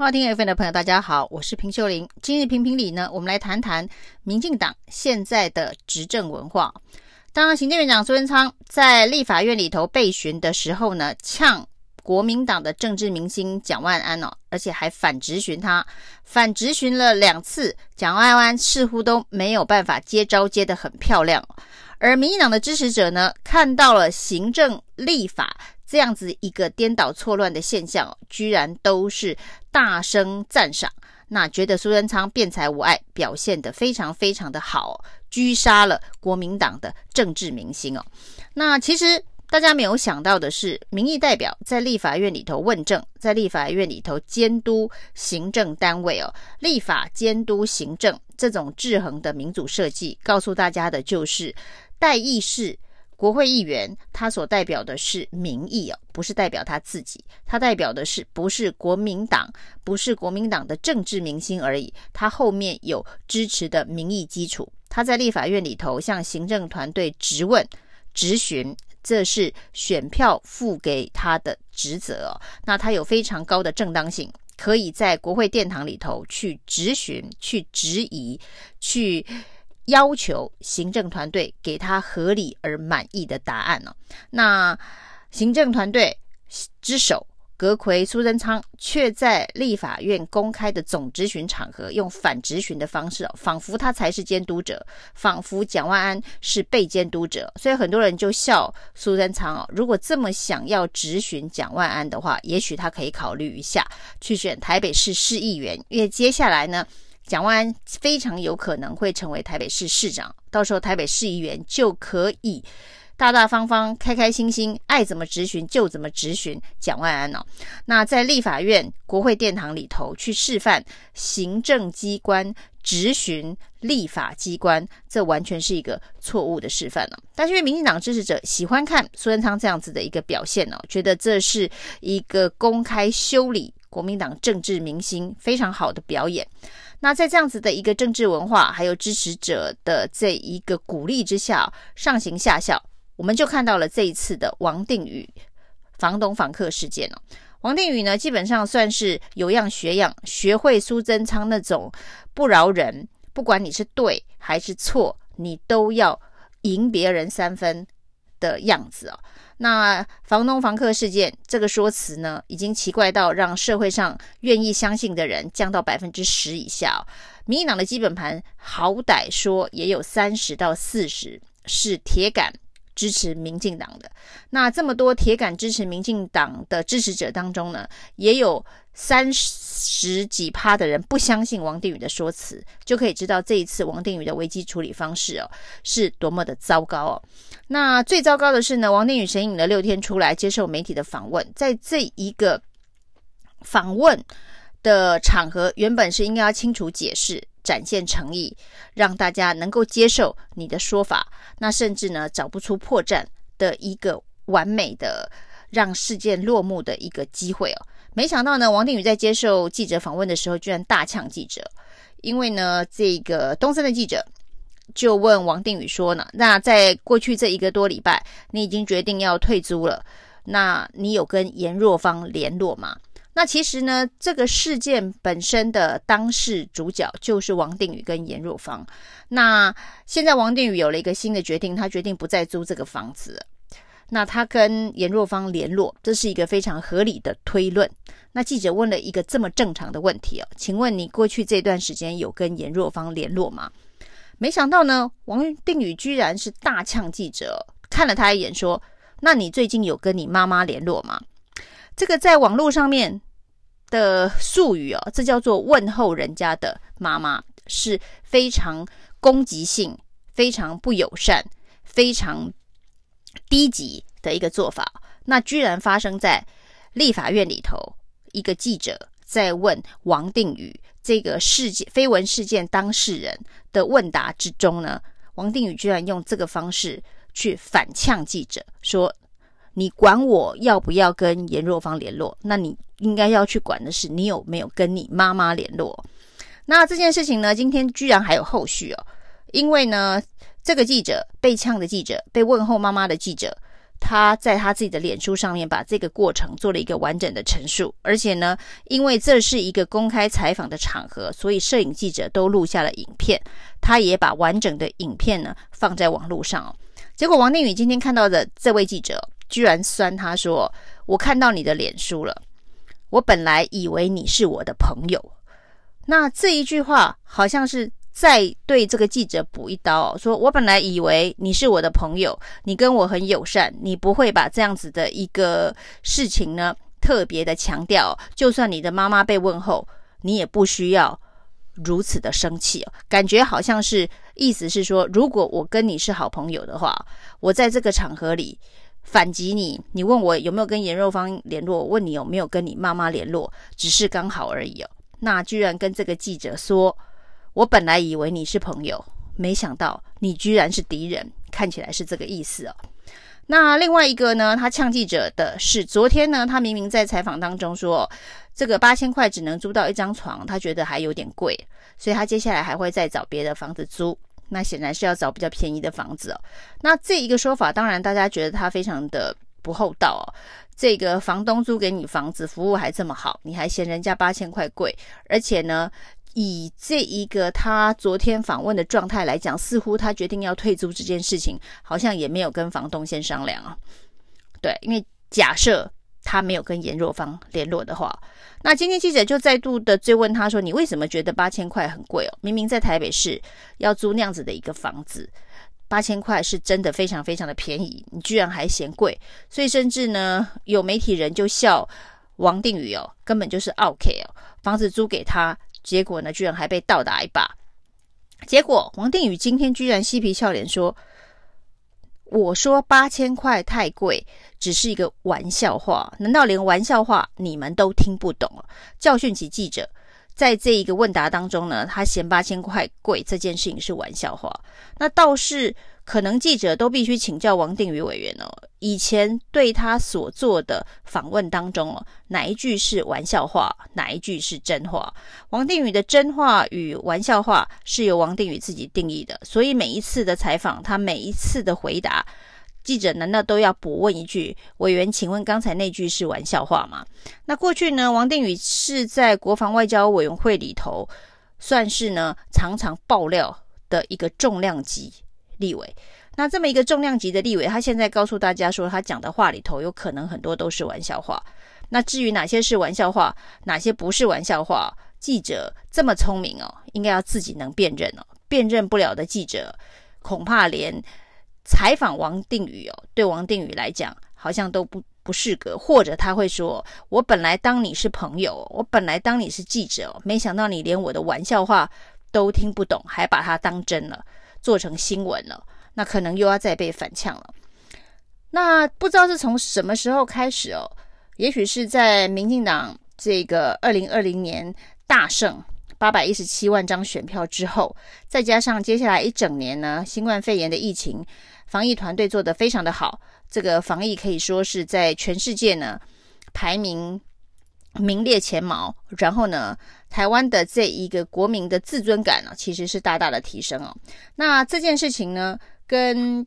好，听 FM 的朋友，大家好，我是平秀玲。今日评评理呢，我们来谈谈民进党现在的执政文化。当行政院长苏贞昌在立法院里头被询的时候呢，呛国民党的政治明星蒋万安哦，而且还反质询他，反质询了两次，蒋万安似乎都没有办法接招接得很漂亮。而民进党的支持者呢，看到了行政立法。这样子一个颠倒错乱的现象，居然都是大声赞赏，那觉得苏贞昌辩才无碍，表现得非常非常的好，狙杀了国民党的政治明星哦。那其实大家没有想到的是，民意代表在立法院里头问政，在立法院里头监督行政单位哦，立法监督行政这种制衡的民主设计，告诉大家的就是代议士。国会议员他所代表的是民意哦，不是代表他自己，他代表的是不是国民党，不是国民党的政治明星而已，他后面有支持的民意基础。他在立法院里头向行政团队质问、质询，这是选票付给他的职责哦。那他有非常高的正当性，可以在国会殿堂里头去质询、去质疑、去。要求行政团队给他合理而满意的答案呢？那行政团队之首阁揆苏贞昌却在立法院公开的总质询场合用反质询的方式，仿佛他才是监督者，仿佛蒋万安是被监督者。所以很多人就笑苏贞昌哦，如果这么想要质询蒋万安的话，也许他可以考虑一下去选台北市市议员，因为接下来呢。蒋万安非常有可能会成为台北市市长，到时候台北市议员就可以大大方方、开开心心，爱怎么质询就怎么质询蒋万安哦。那在立法院国会殿堂里头去示范行政机关质询立法机关，这完全是一个错误的示范了。但是因为民进党支持者喜欢看苏贞昌这样子的一个表现哦，觉得这是一个公开修理国民党政治明星非常好的表演。那在这样子的一个政治文化，还有支持者的这一个鼓励之下，上行下效，我们就看到了这一次的王定宇房东房客事件了。王定宇呢，基本上算是有样学样，学会苏贞昌那种不饶人，不管你是对还是错，你都要赢别人三分的样子哦。那房东房客事件这个说辞呢，已经奇怪到让社会上愿意相信的人降到百分之十以下。民进党的基本盘好歹说也有三十到四十是铁杆支持民进党的。那这么多铁杆支持民进党的支持者当中呢，也有三十十几趴的人不相信王定宇的说辞，就可以知道这一次王定宇的危机处理方式哦，是多么的糟糕哦。那最糟糕的是呢，王定宇神隐了六天出来接受媒体的访问，在这一个访问的场合，原本是应该要清楚解释、展现诚意，让大家能够接受你的说法，那甚至呢找不出破绽的一个完美的让事件落幕的一个机会哦。没想到呢，王定宇在接受记者访问的时候，居然大呛记者，因为呢，这个东森的记者。就问王定宇说呢，那在过去这一个多礼拜，你已经决定要退租了，那你有跟颜若芳联络吗？那其实呢，这个事件本身的当事主角就是王定宇跟颜若芳。那现在王定宇有了一个新的决定，他决定不再租这个房子。那他跟颜若芳联络，这是一个非常合理的推论。那记者问了一个这么正常的问题哦，请问你过去这段时间有跟颜若芳联络吗？没想到呢，王定宇居然是大呛记者，看了他一眼说：“那你最近有跟你妈妈联络吗？”这个在网络上面的术语哦，这叫做问候人家的妈妈，是非常攻击性、非常不友善、非常低级的一个做法。那居然发生在立法院里头，一个记者在问王定宇。这个事件绯闻事件当事人的问答之中呢，王定宇居然用这个方式去反呛记者，说：“你管我要不要跟颜若芳联络？那你应该要去管的是你有没有跟你妈妈联络。”那这件事情呢，今天居然还有后续哦，因为呢，这个记者被呛的记者，被问候妈妈的记者，他在他自己的脸书上面把这个过程做了一个完整的陈述，而且呢，因为这是一个公开采访的场合，所以摄影记者都录下了影片，他也把完整的影片呢放在网络上哦。结果王定宇今天看到的这位记者居然酸他说：“我看到你的脸书了，我本来以为你是我的朋友。”那这一句话好像是。再对这个记者补一刀，说我本来以为你是我的朋友，你跟我很友善，你不会把这样子的一个事情呢特别的强调。就算你的妈妈被问候，你也不需要如此的生气哦。感觉好像是意思是说，如果我跟你是好朋友的话，我在这个场合里反击你，你问我有没有跟颜若芳联络，问你有没有跟你妈妈联络，只是刚好而已哦。那居然跟这个记者说。我本来以为你是朋友，没想到你居然是敌人，看起来是这个意思哦。那另外一个呢，他呛记者的是，昨天呢，他明明在采访当中说，这个八千块只能租到一张床，他觉得还有点贵，所以他接下来还会再找别的房子租。那显然是要找比较便宜的房子哦。那这一个说法，当然大家觉得他非常的不厚道哦。这个房东租给你房子，服务还这么好，你还嫌人家八千块贵，而且呢，以这一个他昨天访问的状态来讲，似乎他决定要退租这件事情，好像也没有跟房东先商量啊。对，因为假设他没有跟颜若芳联络的话，那今天记者就再度的追问他说：“你为什么觉得八千块很贵哦？明明在台北市要租那样子的一个房子，八千块是真的非常非常的便宜，你居然还嫌贵。所以甚至呢，有媒体人就笑王定宇哦，根本就是奥客哦，房子租给他。”结果呢，居然还被倒打一把。结果王定宇今天居然嬉皮笑脸说：“我说八千块太贵，只是一个玩笑话。难道连玩笑话你们都听不懂了？”教训起记者，在这一个问答当中呢，他嫌八千块贵这件事情是玩笑话。那倒是。可能记者都必须请教王定宇委员哦，以前对他所做的访问当中哦，哪一句是玩笑话，哪一句是真话？王定宇的真话与玩笑话是由王定宇自己定义的，所以每一次的采访，他每一次的回答，记者难道都要补问一句：委员，请问刚才那句是玩笑话吗？那过去呢，王定宇是在国防外交委员会里头，算是呢常常爆料的一个重量级。立委，那这么一个重量级的立委，他现在告诉大家说，他讲的话里头有可能很多都是玩笑话。那至于哪些是玩笑话，哪些不是玩笑话，记者这么聪明哦，应该要自己能辨认哦。辨认不了的记者，恐怕连采访王定宇哦，对王定宇来讲好像都不不适格。或者他会说：“我本来当你是朋友，我本来当你是记者，没想到你连我的玩笑话都听不懂，还把它当真了。”做成新闻了，那可能又要再被反呛了。那不知道是从什么时候开始哦，也许是在民进党这个二零二零年大胜八百一十七万张选票之后，再加上接下来一整年呢，新冠肺炎的疫情防疫团队做得非常的好，这个防疫可以说是在全世界呢排名。名列前茅，然后呢，台湾的这一个国民的自尊感呢，其实是大大的提升哦。那这件事情呢，跟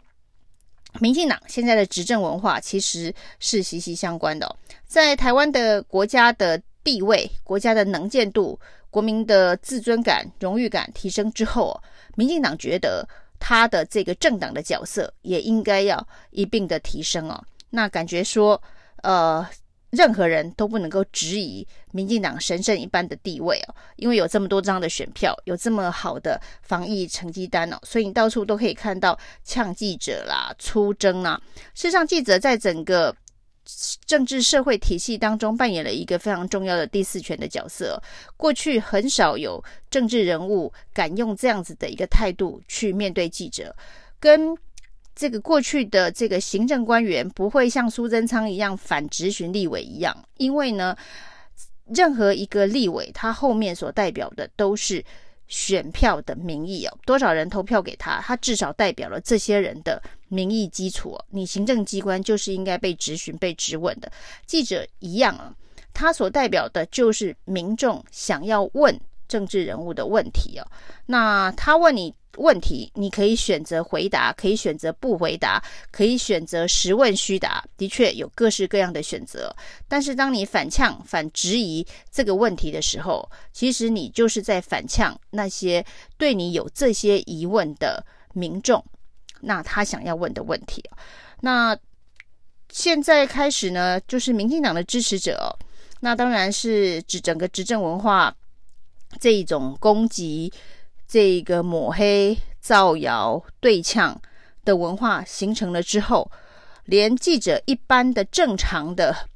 民进党现在的执政文化其实是息息相关的。在台湾的国家的地位、国家的能见度、国民的自尊感、荣誉感提升之后，民进党觉得他的这个政党的角色也应该要一并的提升哦。那感觉说，呃。任何人都不能够质疑民进党神圣一般的地位哦，因为有这么多张的选票，有这么好的防疫成绩单哦，所以你到处都可以看到呛记者啦、出征啦。事实上，记者在整个政治社会体系当中扮演了一个非常重要的第四权的角色。过去很少有政治人物敢用这样子的一个态度去面对记者，跟。这个过去的这个行政官员不会像苏贞昌一样反质询立委一样，因为呢，任何一个立委他后面所代表的都是选票的民意哦，多少人投票给他，他至少代表了这些人的民意基础。你行政机关就是应该被质询、被质问的，记者一样啊，他所代表的就是民众想要问政治人物的问题哦。那他问你问题，你可以选择回答，可以选择不回答，可以选择实问虚答，的确有各式各样的选择。但是当你反呛、反质疑这个问题的时候，其实你就是在反呛那些对你有这些疑问的民众，那他想要问的问题。那现在开始呢，就是民进党的支持者，那当然是指整个执政文化这种攻击。这个抹黑、造谣、对呛的文化形成了之后，连记者一般的正常的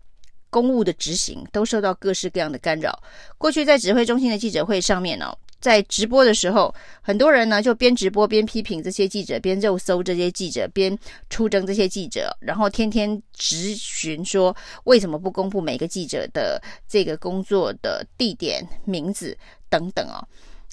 公务的执行都受到各式各样的干扰。过去在指挥中心的记者会上面呢、在直播的时候，很多人呢就边直播边批评这些记者，边肉搜这些记者，边出征这些记者，然后天天质询说为什么不公布每个记者的这个工作的地点、名字等等哦，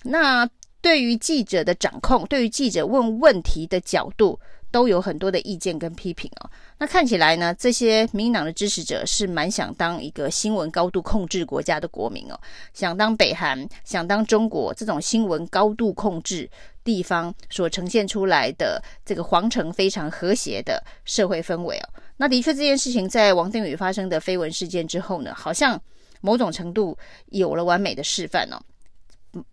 那。对于记者的掌控，对于记者问问题的角度，都有很多的意见跟批评哦。那看起来呢，这些民进党的支持者是蛮想当一个新闻高度控制国家的国民哦，想当北韩，想当中国这种新闻高度控制地方所呈现出来的这个皇城非常和谐的社会氛围哦。那的确，这件事情在王定宇发生的绯闻事件之后呢，好像某种程度有了完美的示范哦。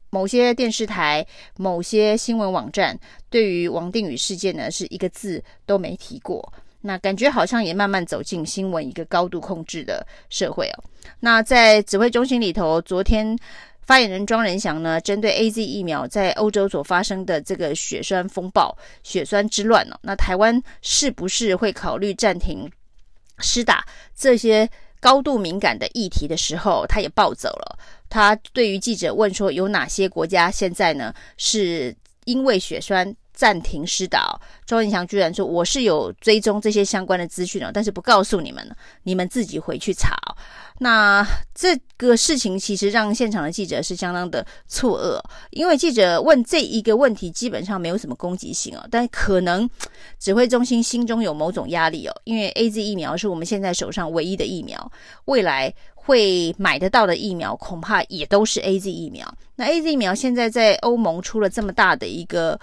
某些电视台、某些新闻网站对于王定宇事件呢，是一个字都没提过。那感觉好像也慢慢走进新闻一个高度控制的社会哦。那在指挥中心里头，昨天发言人庄人祥呢，针对 AZ 疫苗在欧洲所发生的这个血栓风暴、血栓之乱哦，那台湾是不是会考虑暂停施打这些高度敏感的议题的时候，他也暴走了。他对于记者问说，有哪些国家现在呢是因为血栓暂停施打？庄人祥居然说，我是有追踪这些相关的资讯哦，但是不告诉你们，你们自己回去查。那这个事情其实让现场的记者是相当的错愕，因为记者问这一个问题基本上没有什么攻击性哦，但可能指挥中心心中有某种压力哦，因为 AZ 疫苗是我们现在手上唯一的疫苗，未来会买得到的疫苗恐怕也都是 AZ 疫苗。那 AZ 疫苗现在在欧盟出了这么大的一个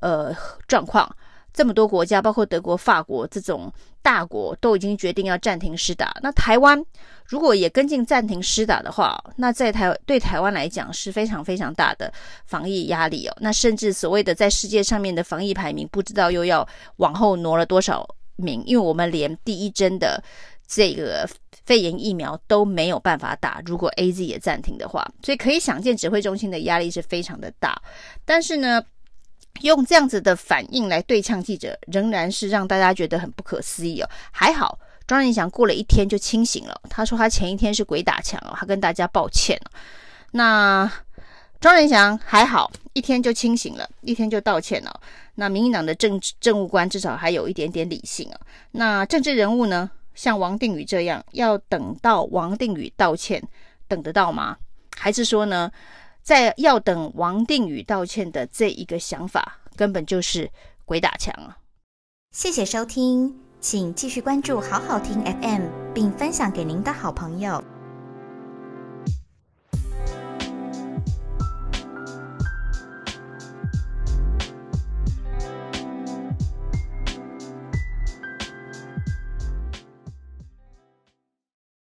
呃状况。这么多国家，包括德国、法国这种大国，都已经决定要暂停施打。那台湾如果也跟进暂停施打的话，那在台对台湾来讲是非常非常大的防疫压力哦。那甚至所谓的在世界上面的防疫排名，不知道又要往后挪了多少名，因为我们连第一针的这个肺炎疫苗都没有办法打。如果 AZ 也暂停的话，所以可以想见指挥中心的压力是非常的大。但是呢，用这样子的反应来对呛记者，仍然是让大家觉得很不可思议哦。还好庄人祥过了一天就清醒了，他说他前一天是鬼打墙哦，他跟大家抱歉。那庄人祥还好，一天就清醒了，一天就道歉了。那民进党的政治政务官至少还有一点点理性啊。那政治人物呢，像王定宇这样，要等到王定宇道歉，等得到吗？还是说呢？在要等王定宇道歉的这一个想法，根本就是鬼打墙啊！谢谢收听，请继续关注好好听 FM，并分享给您的好朋友。